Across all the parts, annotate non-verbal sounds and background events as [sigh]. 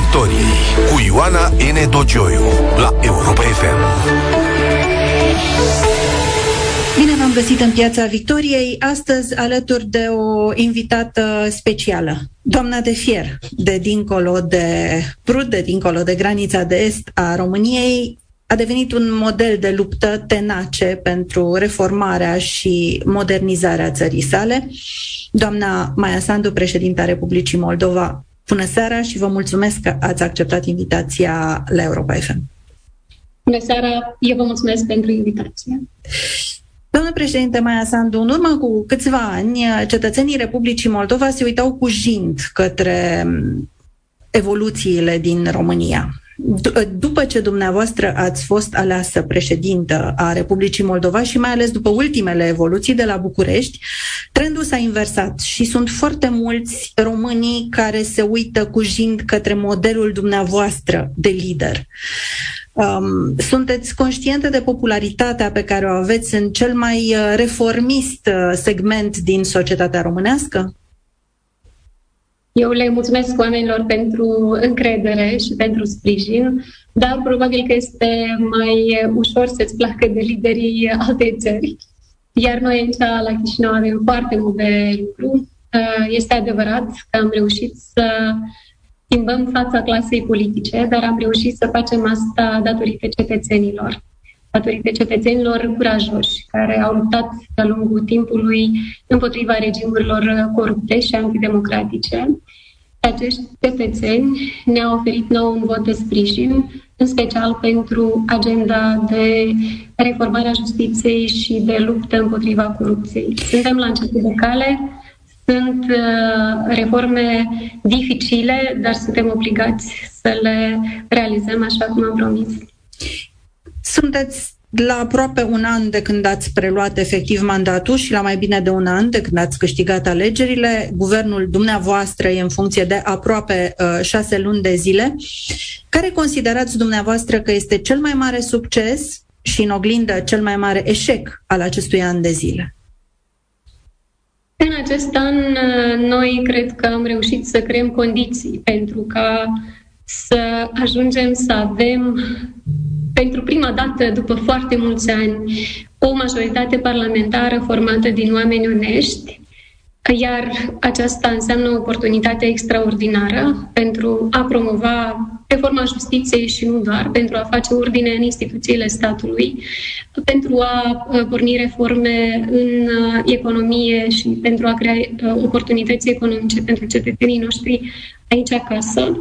Victoriei cu Ioana N. Dogioiu la Europa FM. Bine v-am găsit în Piața Victoriei, astăzi alături de o invitată specială, doamna de fier, de dincolo de Prut, de dincolo de granița de est a României, a devenit un model de luptă tenace pentru reformarea și modernizarea țării sale. Doamna Maia Sandu, președinta Republicii Moldova, bună seara și vă mulțumesc că ați acceptat invitația la Europa FM. Bună seara, eu vă mulțumesc pentru invitație. Domnule președinte Maia Sandu, în urmă cu câțiva ani, cetățenii Republicii Moldova se uitau cu jind către evoluțiile din România. După ce dumneavoastră ați fost aleasă președintă a Republicii Moldova și mai ales după ultimele evoluții de la București, trendul s-a inversat și sunt foarte mulți românii care se uită cu jind către modelul dumneavoastră de lider. Um, sunteți conștiente de popularitatea pe care o aveți în cel mai uh, reformist uh, segment din societatea românească? Eu le mulțumesc oamenilor pentru încredere și pentru sprijin, dar probabil că este mai ușor să-ți placă de liderii altei țări. Iar noi aici la Chișinău avem foarte multe lucru. Uh, este adevărat că am reușit să schimbăm fața clasei politice, dar am reușit să facem asta datorită cetățenilor datorită cetățenilor curajoși care au luptat de-a lungul timpului împotriva regimurilor corupte și antidemocratice. Acești cetățeni ne-au oferit nou un vot de sprijin, în special pentru agenda de reformare a justiției și de luptă împotriva corupției. Suntem la început de cale, sunt uh, reforme dificile, dar suntem obligați să le realizăm așa cum am promis. Sunteți la aproape un an de când ați preluat efectiv mandatul și la mai bine de un an de când ați câștigat alegerile, guvernul dumneavoastră e în funcție de aproape uh, șase luni de zile. Care considerați dumneavoastră că este cel mai mare succes și în oglindă cel mai mare eșec al acestui an de zile? În acest an, uh, noi cred că am reușit să creăm condiții pentru ca să ajungem să avem pentru prima dată, după foarte mulți ani, o majoritate parlamentară formată din oameni onești, iar aceasta înseamnă o oportunitate extraordinară pentru a promova reforma justiției și nu doar, pentru a face ordine în instituțiile statului, pentru a uh, porni reforme în uh, economie și pentru a crea uh, oportunități economice pentru cetățenii noștri aici acasă.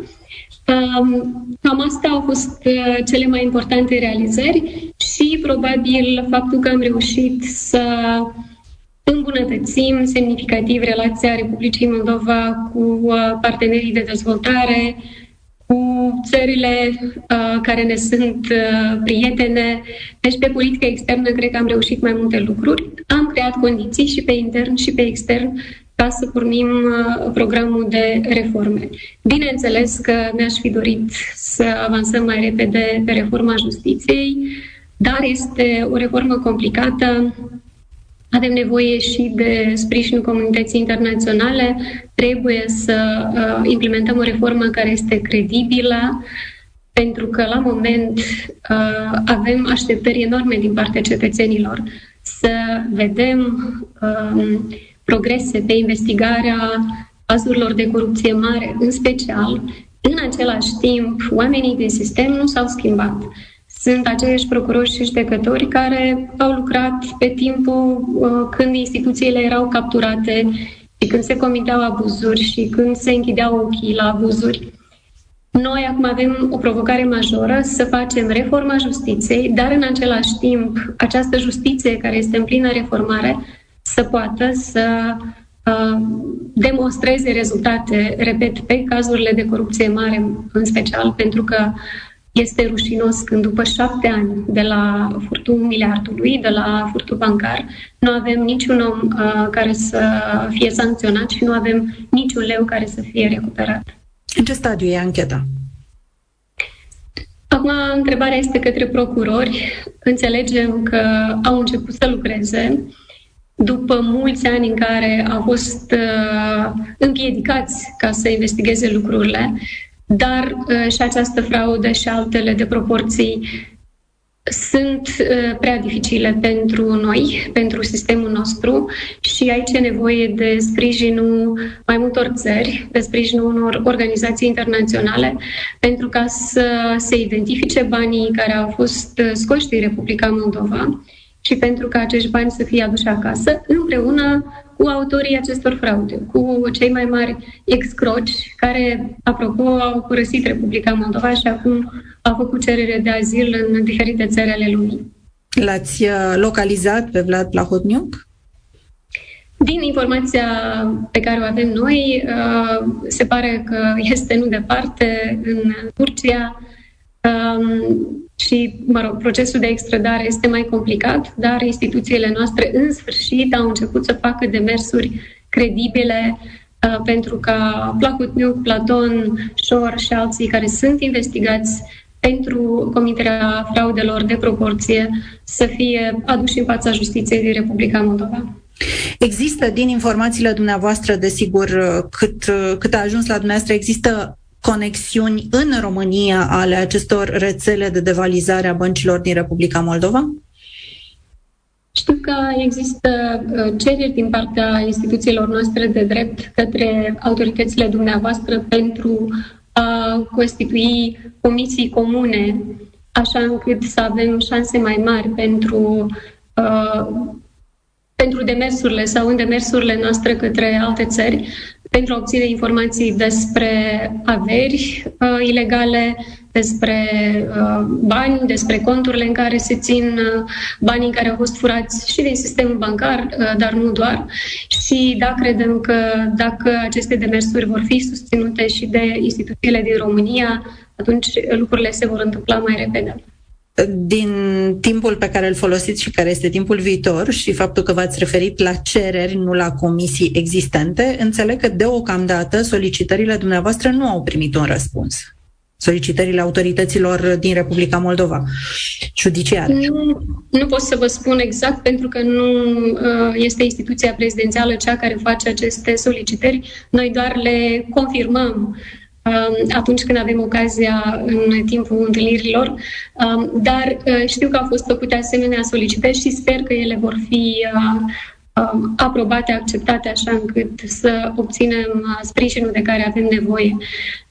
Cam astea au fost uh, cele mai importante realizări și probabil faptul că am reușit să îmbunătățim semnificativ relația Republicii Moldova cu uh, partenerii de dezvoltare, cu țările uh, care ne sunt uh, prietene. Deci pe politică externă cred că am reușit mai multe lucruri. Am creat condiții și pe intern și pe extern ca să pornim uh, programul de reforme. Bineînțeles că mi-aș fi dorit să avansăm mai repede pe reforma justiției, dar este o reformă complicată, avem nevoie și de sprijinul comunității internaționale, trebuie să uh, implementăm o reformă care este credibilă, pentru că la moment uh, avem așteptări enorme din partea cetățenilor. Să vedem uh, progrese pe investigarea cazurilor de corupție mare, în special, în același timp, oamenii din sistem nu s-au schimbat. Sunt aceiași procurori și judecători care au lucrat pe timpul uh, când instituțiile erau capturate și când se comiteau abuzuri și când se închideau ochii la abuzuri. Noi acum avem o provocare majoră să facem reforma justiției, dar în același timp această justiție care este în plină reformare să poată să uh, demonstreze rezultate, repet, pe cazurile de corupție mare în special, pentru că este rușinos când după șapte ani de la furtul miliardului, de la furtul bancar, nu avem niciun om uh, care să fie sancționat și nu avem niciun leu care să fie recuperat. În ce stadiu e ancheta? Acum, întrebarea este către procurori. Înțelegem că au început să lucreze după mulți ani în care au fost uh, împiedicați ca să investigheze lucrurile, dar și această fraudă și altele de proporții sunt uh, prea dificile pentru noi, pentru sistemul nostru și aici e nevoie de sprijinul mai multor țări, de sprijinul unor organizații internaționale, pentru ca să se identifice banii care au fost uh, scoși din Republica Moldova și pentru ca acești bani să fie aduși acasă, împreună cu autorii acestor fraude, cu cei mai mari excroci, care, apropo, au părăsit Republica Moldova și acum au făcut cerere de azil în diferite țări ale lumii. L-ați uh, localizat pe Vlad Plahotniuc? Din informația pe care o avem noi, uh, se pare că este nu departe, în Turcia, um, și, mă rog, procesul de extradare este mai complicat, dar instituțiile noastre în sfârșit au început să facă demersuri credibile uh, pentru ca Plahotniuc, Platon, Șor și alții care sunt investigați pentru comiterea fraudelor de proporție să fie aduși în fața justiției din Republica Moldova. Există, din informațiile dumneavoastră, desigur, cât, cât a ajuns la dumneavoastră, există conexiuni în România ale acestor rețele de devalizare a băncilor din Republica Moldova? Știu că există uh, cereri din partea instituțiilor noastre de drept către autoritățile dumneavoastră pentru a constitui comisii comune, așa încât să avem șanse mai mari pentru, uh, pentru demersurile sau în demersurile noastre către alte țări pentru a obține informații despre averi uh, ilegale, despre uh, bani, despre conturile în care se țin uh, banii care au fost furați și din sistemul bancar, uh, dar nu doar. Și da, credem că dacă aceste demersuri vor fi susținute și de instituțiile din România, atunci lucrurile se vor întâmpla mai repede din timpul pe care îl folosiți și care este timpul viitor și faptul că v-ați referit la cereri, nu la comisii existente, înțeleg că deocamdată solicitările dumneavoastră nu au primit un răspuns. Solicitările autorităților din Republica Moldova, judiciare. Nu, nu pot să vă spun exact pentru că nu uh, este instituția prezidențială cea care face aceste solicitări. Noi doar le confirmăm atunci când avem ocazia în timpul întâlnirilor, dar uh, știu că au fost făcute asemenea solicitări și sper că ele vor fi uh, um, aprobate, acceptate, așa încât să obținem uh, sprijinul de care avem nevoie.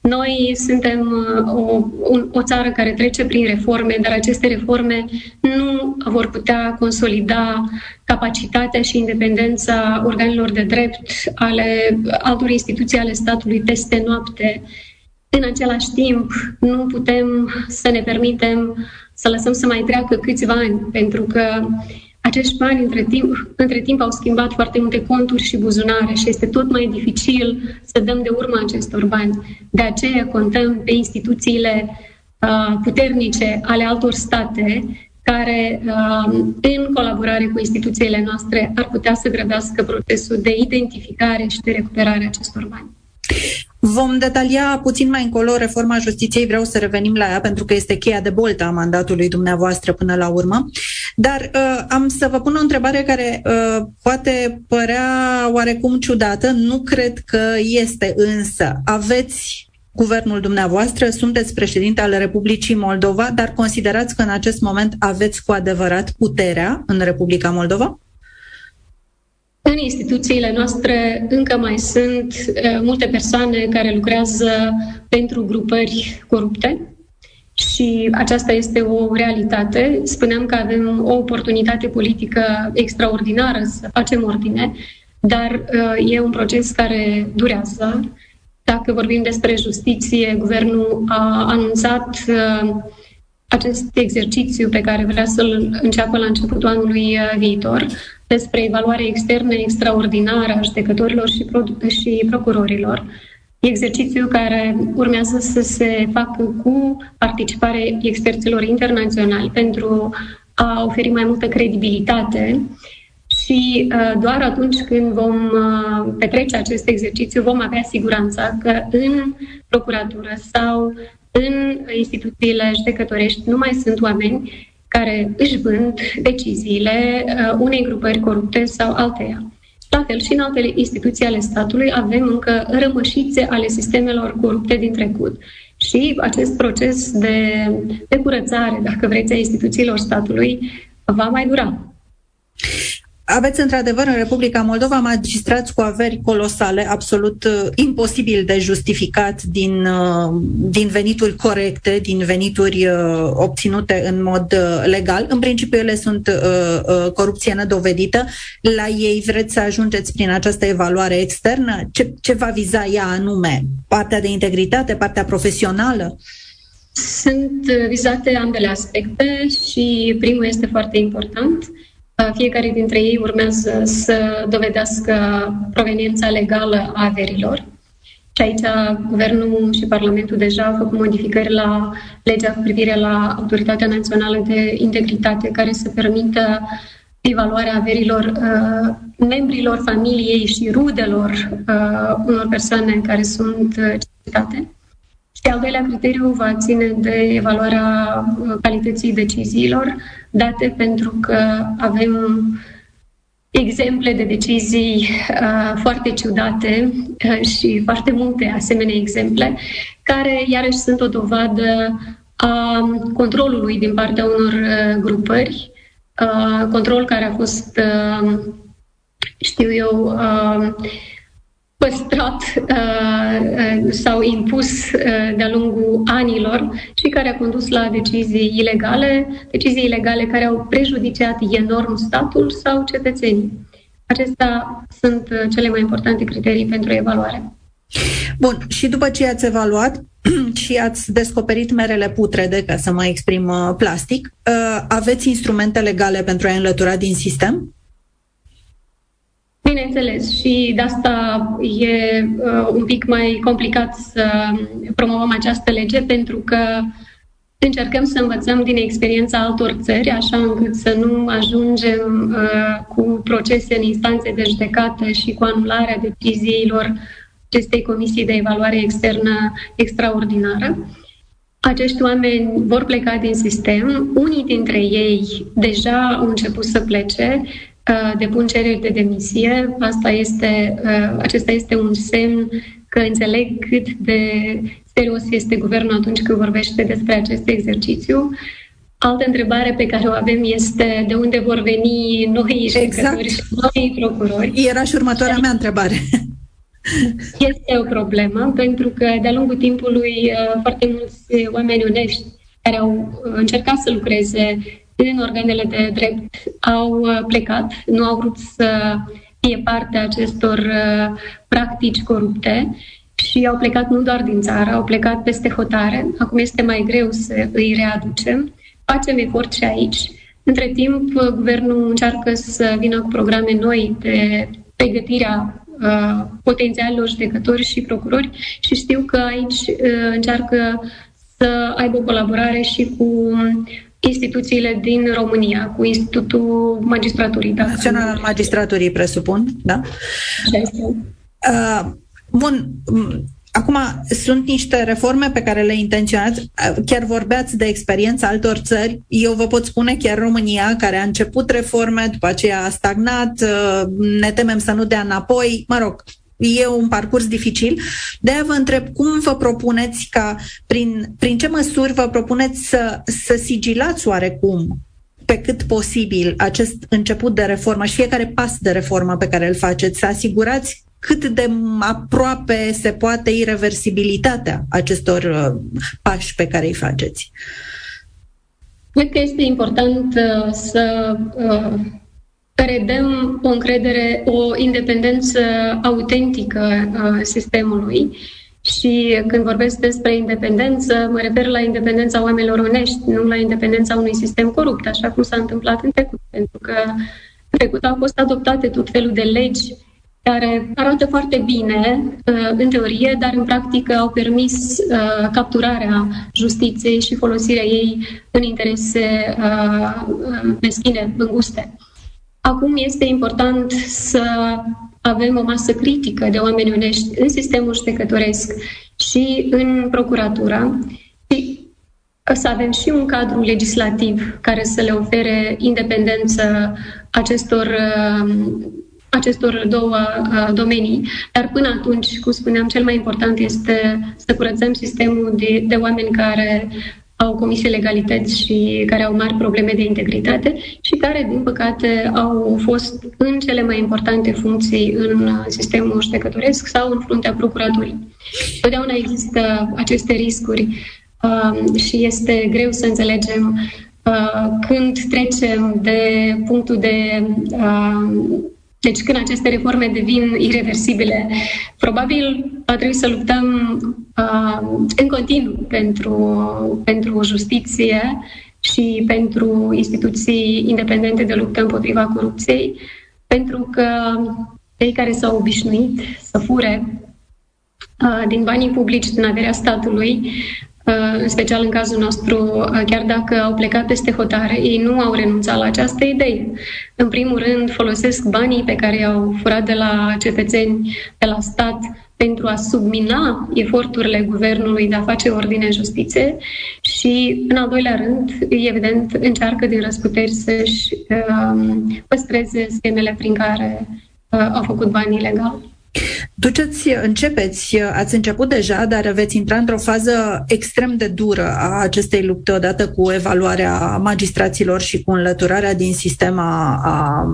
Noi suntem o, o țară care trece prin reforme, dar aceste reforme nu vor putea consolida capacitatea și independența organelor de drept ale altor instituții ale statului peste noapte în același timp, nu putem să ne permitem să lăsăm să mai treacă câțiva ani, pentru că acești bani între timp, între timp au schimbat foarte multe conturi și buzunare și este tot mai dificil să dăm de urmă acestor bani. De aceea contăm pe instituțiile uh, puternice ale altor state care, uh, în colaborare cu instituțiile noastre, ar putea să grăbească procesul de identificare și de recuperare a acestor bani. Vom detalia puțin mai încolo reforma justiției, vreau să revenim la ea pentru că este cheia de boltă a mandatului dumneavoastră până la urmă. Dar uh, am să vă pun o întrebare care uh, poate părea oarecum ciudată, nu cred că este însă. Aveți guvernul dumneavoastră, sunteți președinte al Republicii Moldova, dar considerați că în acest moment aveți cu adevărat puterea în Republica Moldova? În instituțiile noastre încă mai sunt uh, multe persoane care lucrează pentru grupări corupte și aceasta este o realitate. Spuneam că avem o oportunitate politică extraordinară să facem ordine, dar uh, e un proces care durează. Dacă vorbim despre justiție, guvernul a anunțat uh, acest exercițiu pe care vrea să-l înceapă la începutul anului viitor despre evaluare externă extraordinară a judecătorilor și, pro- și procurorilor, exercițiu care urmează să se facă cu participare experților internaționali pentru a oferi mai multă credibilitate și uh, doar atunci când vom uh, petrece acest exercițiu vom avea siguranța că în procuratură sau în instituțiile judecătorești nu mai sunt oameni care își vând deciziile uh, unei grupări corupte sau alteia. La fel și în altele instituții ale statului avem încă rămășițe ale sistemelor corupte din trecut. Și acest proces de, de curățare, dacă vreți, a instituțiilor statului va mai dura. Aveți într-adevăr în Republica Moldova magistrați cu averi colosale, absolut uh, imposibil de justificat din, uh, din venituri corecte, din venituri uh, obținute în mod uh, legal. În principiu ele sunt uh, uh, corupție nedovedită. La ei vreți să ajungeți prin această evaluare externă? Ce, ce va viza ea anume? Partea de integritate, partea profesională? Sunt uh, vizate ambele aspecte și primul este foarte important. Uh, fiecare dintre ei urmează să dovedească proveniența legală a averilor. Și aici Guvernul și Parlamentul deja au făcut modificări la legea cu privire la Autoritatea Națională de Integritate, care să permită evaluarea averilor uh, membrilor familiei și rudelor uh, unor persoane care sunt uh, citate. Și al doilea criteriu va ține de evaluarea uh, calității deciziilor date pentru că avem exemple de decizii uh, foarte ciudate uh, și foarte multe asemenea exemple, care iarăși sunt o dovadă a controlului din partea unor uh, grupări, uh, control care a fost, uh, știu eu, uh, păstrat uh, sau impus uh, de-a lungul anilor și care a condus la decizii ilegale, decizii ilegale care au prejudiciat enorm statul sau cetățenii. Acestea sunt uh, cele mai importante criterii pentru evaluare. Bun, și după ce ați evaluat [clears throat] și ați descoperit merele putrede, ca să mă exprim uh, plastic, uh, aveți instrumente legale pentru a înlătura din sistem? Bineînțeles, și de asta e uh, un pic mai complicat să promovăm această lege, pentru că încercăm să învățăm din experiența altor țări, așa încât să nu ajungem uh, cu procese în instanțe de judecată și cu anularea deciziilor acestei comisii de evaluare externă extraordinară. Acești oameni vor pleca din sistem, unii dintre ei deja au început să plece, Uh, depun cereri de demisie. Asta este, uh, acesta este un semn că înțeleg cât de serios este guvernul atunci când vorbește despre acest exercițiu. Altă întrebare pe care o avem este de unde vor veni noi exact. și noi procurori. Era și următoarea mea întrebare. Este o problemă pentru că de-a lungul timpului uh, foarte mulți oameni onești care au încercat să lucreze în organele de drept au uh, plecat, nu au vrut să fie parte a acestor uh, practici corupte și au plecat nu doar din țară, au plecat peste hotare. Acum este mai greu să îi readucem. Facem efort și aici. Între timp, guvernul încearcă să vină cu programe noi de pregătirea uh, potențialilor judecători și procurori și știu că aici uh, încearcă să aibă o colaborare și cu instituțiile din România, cu Institutul Magistraturii. Da? Național al Magistraturii, presupun, da? Uh, bun, Acum, sunt niște reforme pe care le intenționați. Chiar vorbeați de experiența altor țări. Eu vă pot spune chiar România, care a început reforme, după aceea a stagnat, uh, ne temem să nu dea înapoi. Mă rog, e un parcurs dificil. De aia vă întreb cum vă propuneți ca, prin, prin ce măsuri vă propuneți să, să sigilați oarecum pe cât posibil acest început de reformă și fiecare pas de reformă pe care îl faceți, să asigurați cât de aproape se poate irreversibilitatea acestor uh, pași pe care îi faceți. Cred că este important uh, să uh, redăm o încredere, o independență autentică a sistemului. Și când vorbesc despre independență, mă refer la independența oamenilor onești, nu la independența unui sistem corupt, așa cum s-a întâmplat în trecut. Pentru că în trecut au fost adoptate tot felul de legi care arată foarte bine uh, în teorie, dar în practică au permis uh, capturarea justiției și folosirea ei în interese uh, meschine, înguste. Acum este important să avem o masă critică de oameni onești în sistemul judecătoresc și în procuratură și să avem și un cadru legislativ care să le ofere independență acestor uh, acestor două uh, domenii. Dar până atunci, cum spuneam, cel mai important este să curățăm sistemul de, de oameni care au comis ilegalități și care au mari probleme de integritate și care, din păcate, au fost în cele mai importante funcții în sistemul judecătoresc sau în fruntea procuraturii. Totdeauna există aceste riscuri uh, și este greu să înțelegem uh, când trecem de punctul de uh, deci când aceste reforme devin irreversibile, probabil va trebui să luptăm uh, în continuu pentru, pentru justiție și pentru instituții independente de luptă împotriva corupției, pentru că cei care s-au obișnuit să fure uh, din banii publici, din averea statului, Uh, în special în cazul nostru, uh, chiar dacă au plecat peste hotare, ei nu au renunțat la această idee. În primul rând, folosesc banii pe care i-au furat de la cetățeni, de la stat, pentru a submina eforturile guvernului de a face ordine în justiție și, în al doilea rând, evident, încearcă din răsputeri să-și uh, păstreze schemele prin care uh, au făcut banii ilegali. Duceți, începeți, ați început deja, dar veți intra într-o fază extrem de dură a acestei lupte, odată cu evaluarea magistraților și cu înlăturarea din sistema a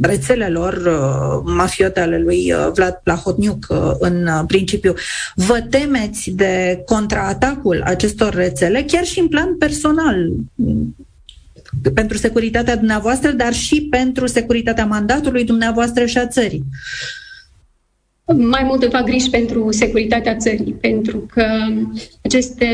rețelelor uh, mafiote ale lui uh, Vlad Plahotniuc uh, în principiu. Vă temeți de contraatacul acestor rețele, chiar și în plan personal, pentru securitatea dumneavoastră, dar și pentru securitatea mandatului dumneavoastră și a țării? Mai mult îmi fac griji pentru securitatea țării, pentru că aceste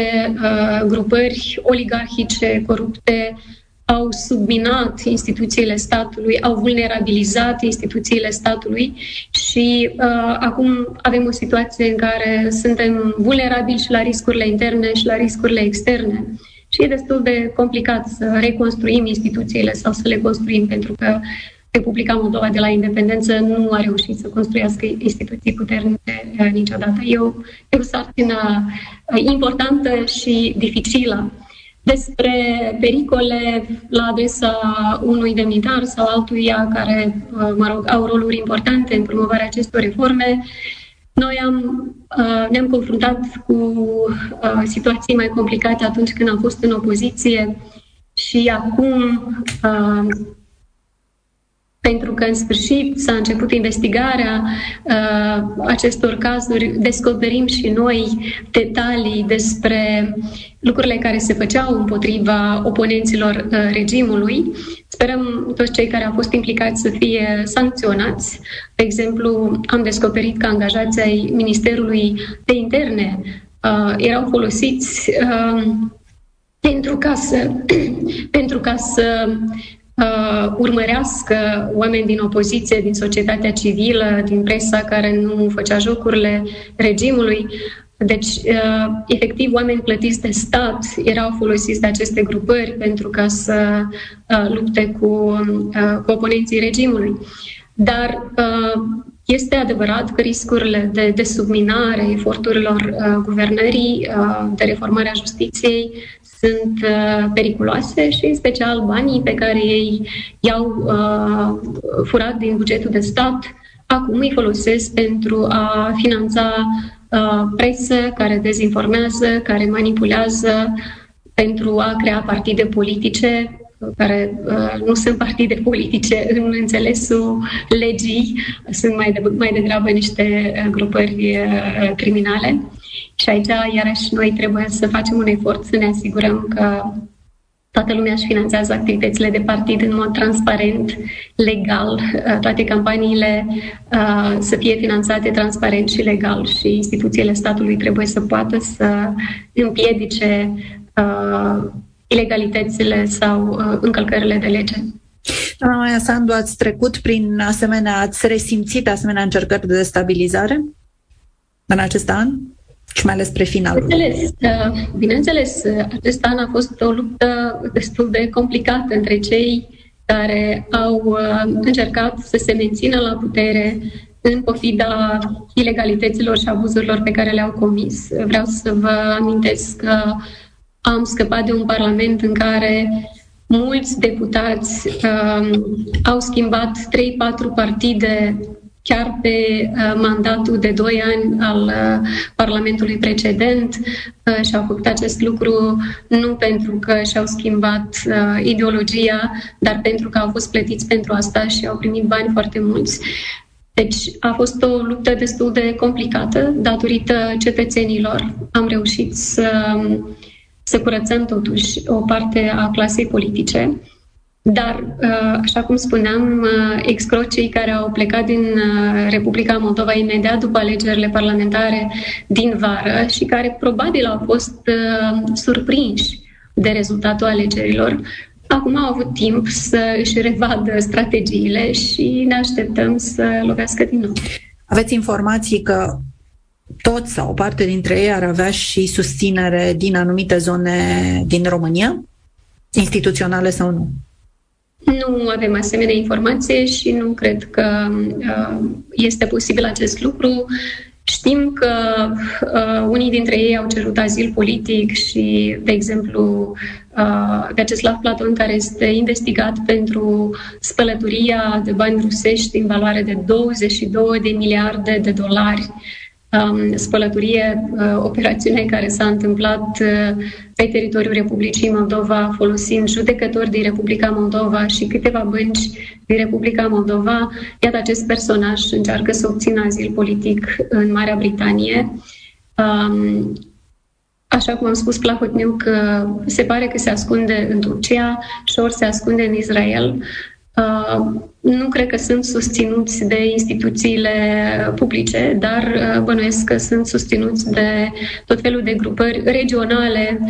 uh, grupări oligarhice, corupte, au subminat instituțiile statului, au vulnerabilizat instituțiile statului și uh, acum avem o situație în care suntem vulnerabili și la riscurile interne și la riscurile externe. Și e destul de complicat să reconstruim instituțiile sau să le construim, pentru că Republica Moldova de la independență nu a reușit să construiască instituții puternice uh, niciodată. E o, e o sarcină uh, importantă și dificilă. Despre pericole la adresa unui demnitar sau altuia care, uh, mă rog, au roluri importante în promovarea acestor reforme, noi am, ne-am confruntat cu situații mai complicate atunci când am fost în opoziție și acum pentru că în sfârșit s-a început investigarea uh, acestor cazuri, descoperim și noi detalii despre lucrurile care se făceau împotriva oponenților uh, regimului. Sperăm toți cei care au fost implicați să fie sancționați. De exemplu, am descoperit că angajații ai Ministerului de Interne uh, erau folosiți uh, pentru ca să, [clears throat] pentru ca să uh, urmărească oameni din opoziție, din societatea civilă, din presa care nu făcea jocurile regimului. Deci, uh, efectiv, oameni plătiți de stat erau folosiți de aceste grupări pentru ca să uh, lupte cu, uh, cu oponenții regimului. Dar uh, este adevărat că riscurile de, de subminare eforturilor uh, guvernării, uh, de reformare a justiției, sunt uh, periculoase și în special banii pe care ei i-au uh, furat din bugetul de stat, acum îi folosesc pentru a finanța uh, presă care dezinformează, care manipulează, pentru a crea partide politice care uh, nu sunt partide politice în înțelesul legii, sunt mai, de, mai degrabă niște uh, grupări uh, criminale. Și aici, iarăși, noi trebuie să facem un efort să ne asigurăm că toată lumea își finanțează activitățile de partid în mod transparent, legal, uh, toate campaniile uh, să fie finanțate transparent și legal și instituțiile statului trebuie să poată să împiedice uh, ilegalitățile sau uh, încălcările de lege. Doamna Maia Sandu, ați trecut prin asemenea, ați resimțit asemenea încercări de destabilizare în acest an? și mai ales spre finalul. Bineînțeles, uh, bineînțeles, acest an a fost o luptă destul de complicată între cei care au uh, încercat să se mențină la putere în pofida ilegalităților și abuzurilor pe care le-au comis. Vreau să vă amintesc că am scăpat de un parlament în care mulți deputați um, au schimbat 3-4 partide chiar pe uh, mandatul de doi ani al uh, Parlamentului precedent uh, și au făcut acest lucru nu pentru că și-au schimbat ideologia, dar pentru că au fost plătiți pentru asta și au primit bani foarte mulți. Deci a fost o luptă destul de complicată datorită cetățenilor. Am reușit să, să curățăm totuși o parte a clasei politice dar, uh, așa cum spuneam, uh, excrocii care au plecat din uh, Republica Moldova imediat după alegerile parlamentare din vară și care probabil au fost surprinși de rezultatul alegerilor, acum au avut timp să își revadă strategiile și ne așteptăm să lovească din nou. Aveți informații că toți sau o parte dintre ei ar avea și susținere din anumite zone din România, instituționale sau nu? Nu avem asemenea informație și nu cred că uh, este posibil acest lucru. Știm că uh, unii dintre ei au cerut azil politic și, de exemplu, uh, Vyacheslav Platon, care este investigat pentru spălătoria de bani rusești în valoare de 22 de miliarde de dolari um, spălătorie, uh, operațiune care s-a întâmplat uh, pe teritoriul Republicii Moldova, folosind judecători din Republica Moldova și câteva bănci din Republica Moldova. Iată, acest personaj încearcă să obțină azil politic în Marea Britanie. Um, Așa cum am spus Plahotniu, că se pare că se ascunde în Turcia și ori se ascunde în Israel. Uh, nu cred că sunt susținuți de instituțiile publice, dar uh, bănuiesc că sunt susținuți de tot felul de grupări regionale,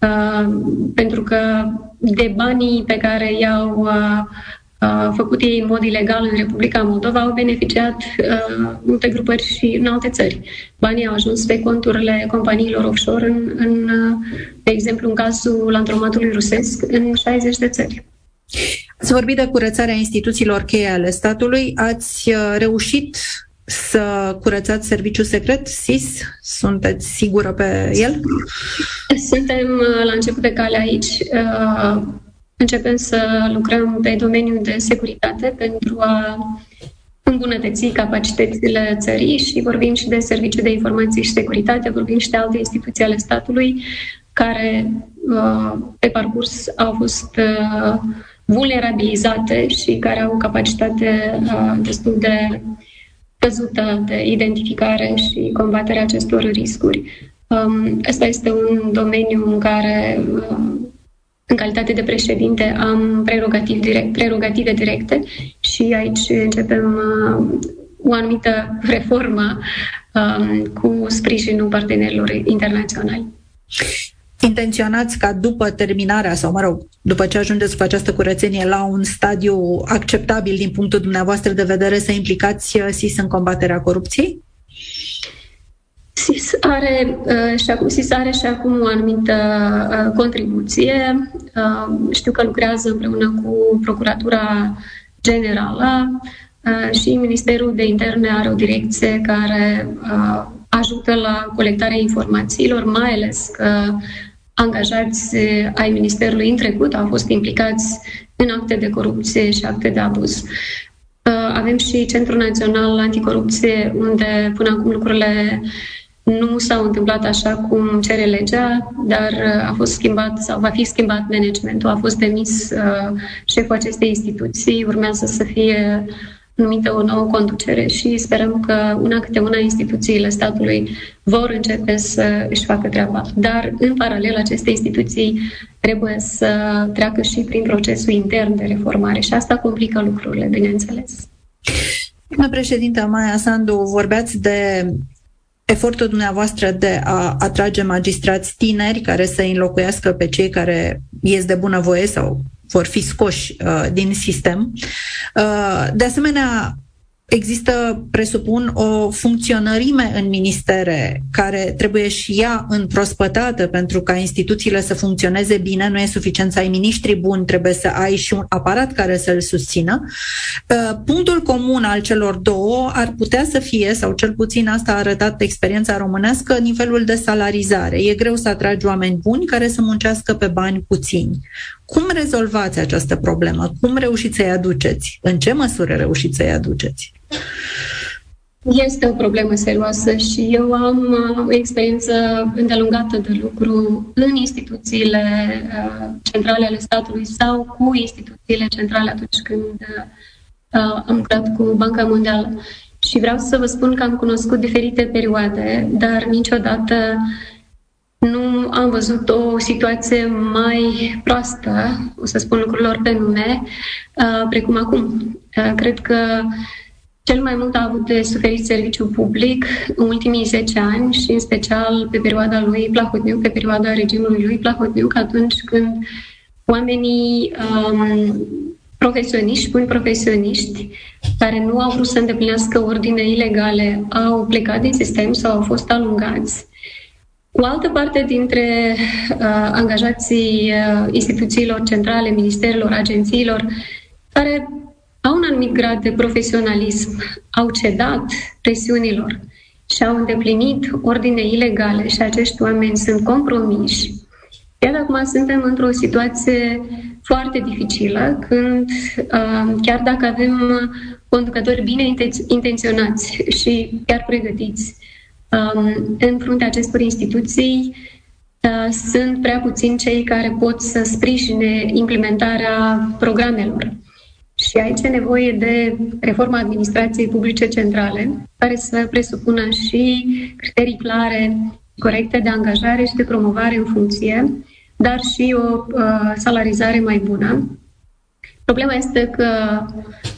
uh, pentru că de banii pe care i-au făcut ei în mod ilegal în Republica Moldova au beneficiat multe grupări și în alte țări. Banii au ajuns pe conturile companiilor offshore, în, în, de exemplu, în cazul landromatului rusesc, în 60 de țări. Ați vorbit de curățarea instituțiilor cheie ale statului. Ați uh, reușit să curățați serviciul secret, SIS? Sunteți sigură pe el? Suntem uh, la început de cale aici. Uh, începem să lucrăm pe domeniul de securitate pentru a îmbunătăți capacitățile țării și vorbim și de serviciu de informații și securitate, vorbim și de alte instituții ale statului care pe parcurs au fost vulnerabilizate și care au o capacitate uh, destul de căzută de identificare și combaterea acestor riscuri. Um, asta este un domeniu în care, um, în calitate de președinte, am prerogativ direct, prerogative directe și aici începem uh, o anumită reformă um, cu sprijinul partenerilor internaționali intenționați ca după terminarea sau, mă rog, după ce ajungeți cu această curățenie la un stadiu acceptabil din punctul dumneavoastră de vedere să implicați uh, SIS în combaterea corupției? SIS are, uh, și acum, SIS are și acum o anumită uh, contribuție. Știu că lucrează împreună cu Procuratura Generală și Ministerul de Interne are o direcție care ajută la colectarea informațiilor, mai ales că angajați ai Ministerului în trecut au fost implicați în acte de corupție și acte de abuz. Uh, avem și Centrul Național Anticorupție, unde până acum lucrurile nu s-au întâmplat așa cum cere legea, dar uh, a fost schimbat sau va fi schimbat managementul, a fost demis uh, șeful acestei instituții, urmează să fie uh, numită o nouă conducere și sperăm că una câte una instituțiile statului vor începe să își facă treaba. Dar, în paralel, aceste instituții trebuie să treacă și prin procesul intern de reformare și asta complică lucrurile, bineînțeles. Doamna președintă Maia Sandu, vorbeați de efortul dumneavoastră de a atrage magistrați tineri care să înlocuiască pe cei care ies de bunăvoie sau vor fi scoși uh, din sistem. Uh, de asemenea, există, presupun, o funcționărime în ministere care trebuie și ea înprospătată pentru ca instituțiile să funcționeze bine. Nu e suficient să ai miniștri buni, trebuie să ai și un aparat care să-l susțină. Uh, punctul comun al celor două ar putea să fie, sau cel puțin asta a arătat experiența românească, nivelul de salarizare. E greu să atragi oameni buni care să muncească pe bani puțini. Cum rezolvați această problemă? Cum reușiți să-i aduceți? În ce măsură reușiți să-i aduceți? Este o problemă serioasă și eu am uh, o experiență îndelungată de lucru în instituțiile uh, centrale ale statului sau cu instituțiile centrale atunci când uh, am lucrat cu Banca Mondială. Și vreau să vă spun că am cunoscut diferite perioade, dar niciodată nu am văzut o situație mai proastă, o să spun lucrurilor pe nume, precum acum. Cred că cel mai mult a avut de suferit serviciul public în ultimii 10 ani și în special pe perioada lui Plahotniuc, pe perioada regimului lui Plahotniuc, atunci când oamenii um, profesioniști, buni profesioniști, care nu au vrut să îndeplinească ordine ilegale, au plecat din sistem sau au fost alungați. O altă parte dintre uh, angajații uh, instituțiilor centrale, ministerilor, agențiilor, care au un anumit grad de profesionalism, au cedat presiunilor și au îndeplinit ordine ilegale și acești oameni sunt compromiși, iar acum suntem într-o situație foarte dificilă, când uh, chiar dacă avem conducători bine intenționați și chiar pregătiți um, în fruntea acestor instituții, uh, sunt prea puțini cei care pot să sprijine implementarea programelor. Și aici e nevoie de reforma administrației publice centrale, care să presupună și criterii clare, corecte de angajare și de promovare în funcție, dar și o uh, salarizare mai bună. Problema este că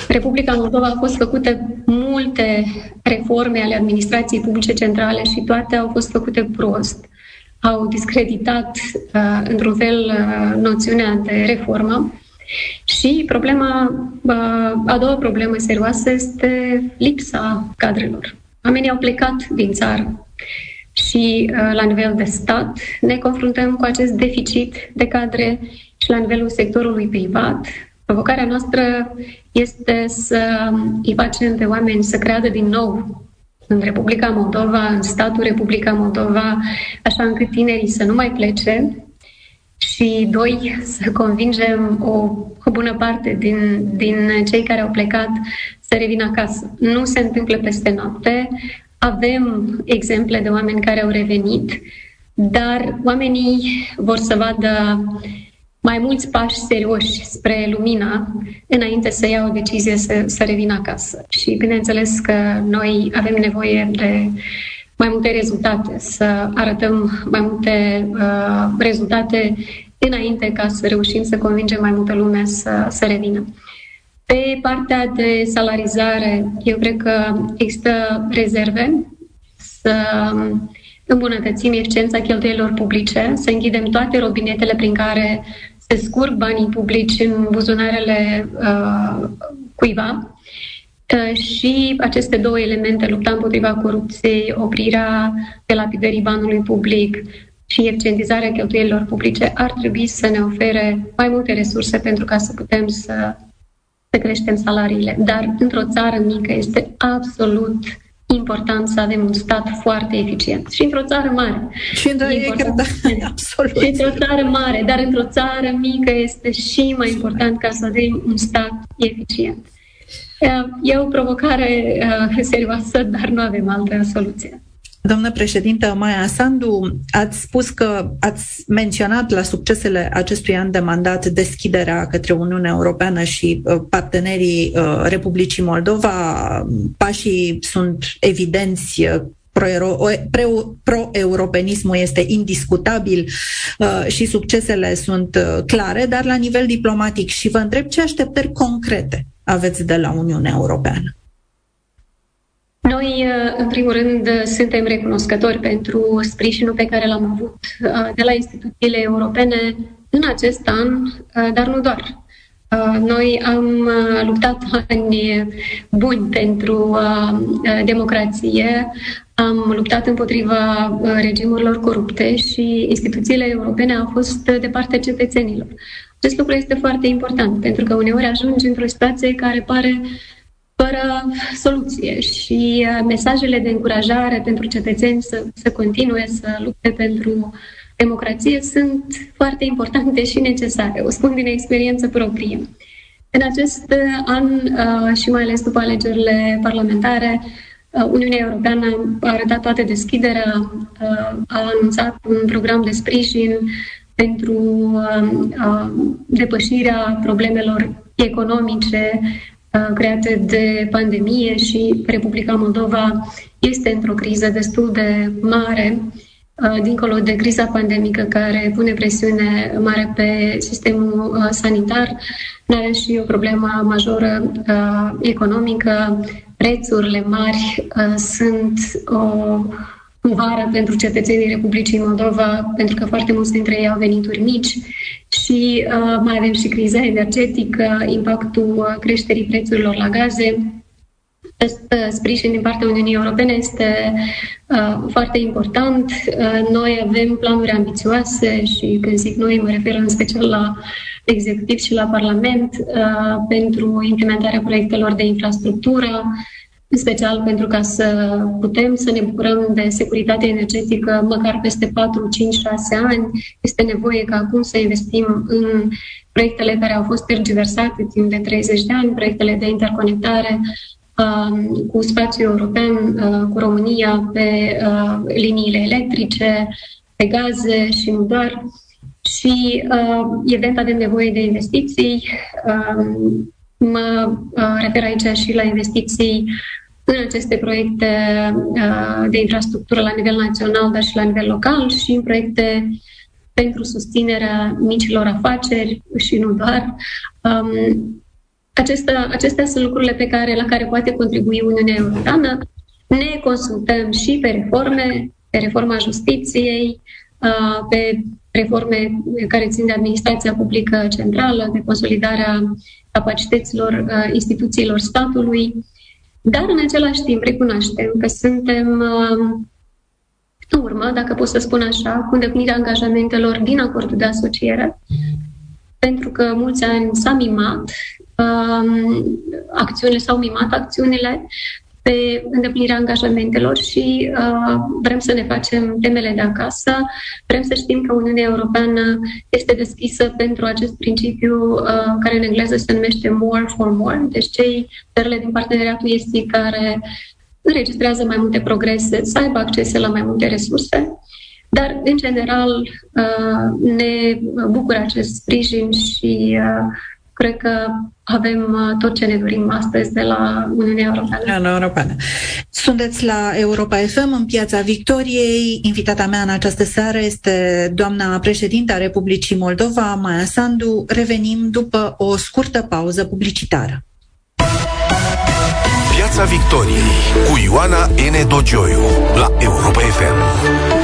Republica Moldova a fost făcute multe reforme ale administrației publice centrale și toate au fost făcute prost. Au discreditat, uh, într-un fel, uh, noțiunea de reformă și problema, a doua problemă serioasă este lipsa cadrelor. Oamenii au plecat din țară și la nivel de stat ne confruntăm cu acest deficit de cadre și la nivelul sectorului privat. Provocarea noastră este să îi facem pe oameni să creadă din nou în Republica Moldova, în statul Republica Moldova, așa încât tinerii să nu mai plece, și doi, să convingem o, o bună parte din, din cei care au plecat să revină acasă. Nu se întâmplă peste noapte. Avem exemple de oameni care au revenit, dar oamenii vor să vadă mai mulți pași serioși spre lumina înainte să iau o decizie să, să revină acasă. Și bineînțeles că noi avem nevoie de mai multe rezultate, să arătăm mai multe uh, rezultate înainte ca să reușim să convingem mai multă lume să, să revină. Pe partea de salarizare, eu cred că există rezerve să îmbunătățim eficiența cheltuielilor publice, să închidem toate robinetele prin care se scurg banii publici în buzunarele uh, cuiva Uh, și aceste două elemente, lupta împotriva corupției, oprirea de lapidării banului public și eficientizarea cheltuielilor publice, ar trebui să ne ofere mai multe resurse pentru ca să putem să, să creștem salariile. Dar într-o țară mică este absolut important să avem un stat foarte eficient. Și într-o țară mare. Și într-o, cred, da, [laughs] absolut. Și într-o țară mare, dar într-o țară mică este și mai important ca să avem un stat eficient. E o provocare uh, serioasă, dar nu avem altă soluție. Doamnă președintă Maia Sandu, ați spus că ați menționat la succesele acestui an de mandat deschiderea către Uniunea Europeană și uh, partenerii uh, Republicii Moldova. Pașii sunt evidenți pro-europenismul este indiscutabil și succesele sunt clare, dar la nivel diplomatic. Și vă întreb ce așteptări concrete aveți de la Uniunea Europeană? Noi, uh, în primul rând, suntem recunoscători pentru sprijinul pe care l-am avut uh, de la instituțiile europene în acest an, uh, dar nu doar. Noi am luptat ani buni pentru democrație, am luptat împotriva regimurilor corupte și instituțiile europene au fost de partea cetățenilor. Acest lucru este foarte important, pentru că uneori ajungi într-o situație care pare fără soluție și uh, mesajele de încurajare pentru cetățeni să, să continue să lupte pentru democrație sunt foarte importante și necesare. O spun din experiență proprie. În acest uh, an uh, și mai ales după alegerile parlamentare, Uniunea Europeană a arătat toată deschiderea, a anunțat un program de sprijin pentru depășirea problemelor economice create de pandemie și Republica Moldova este într-o criză destul de mare, dincolo de criza pandemică care pune presiune mare pe sistemul sanitar. Noi avem și o problemă majoră economică. Prețurile mari sunt o vară pentru cetățenii Republicii Moldova, pentru că foarte mulți dintre ei au venituri mici și uh, mai avem și criza energetică, impactul uh, creșterii prețurilor la gaze. Acest uh, sprijin din partea Uniunii Europene este uh, foarte important. Uh, noi avem planuri ambițioase și când zic noi mă refer în special la executiv și la Parlament uh, pentru implementarea proiectelor de infrastructură, în special pentru ca să putem să ne bucurăm de securitate energetică măcar peste 4, 5, 6 ani, este nevoie ca acum să investim în proiectele care au fost tergiversate timp de 30 de ani, proiectele de interconectare uh, cu spațiul european, uh, cu România pe uh, liniile electrice, pe gaze și nu doar. Și uh, evident avem nevoie de investiții. Uh, Mă uh, refer aici și la investiții în aceste proiecte uh, de infrastructură la nivel național, dar și la nivel local și în proiecte pentru susținerea micilor afaceri și nu doar. Um, acestea, acestea sunt lucrurile pe care, la care poate contribui Uniunea Europeană. Ne consultăm și pe reforme, pe reforma justiției, uh, pe reforme care țin de administrația publică centrală, de consolidarea capacităților uh, instituțiilor statului, dar în același timp recunoaștem că suntem uh, în urmă, dacă pot să spun așa, cu îndeplinirea angajamentelor din acordul de asociere, pentru că mulți ani s-a mimat, um, acțiunile s-au mimat acțiunile, pe îndeplinirea angajamentelor și uh, vrem să ne facem temele de acasă. Vrem să știm că Uniunea Europeană este deschisă pentru acest principiu uh, care în engleză se numește more for more, deci cei țările din parteneriatul estic care înregistrează mai multe progrese, să aibă acces la mai multe resurse. Dar, în general, uh, ne bucură acest sprijin și uh, cred că avem uh, tot ce ne dorim astăzi de la Uniunea Europeană. Uniunea Europeană. Sunteți la Europa FM în Piața Victoriei. Invitata mea în această seară este doamna președinta Republicii Moldova, Maia Sandu. Revenim după o scurtă pauză publicitară. Piața Victoriei cu Ioana N. Dogioiu la Europa FM.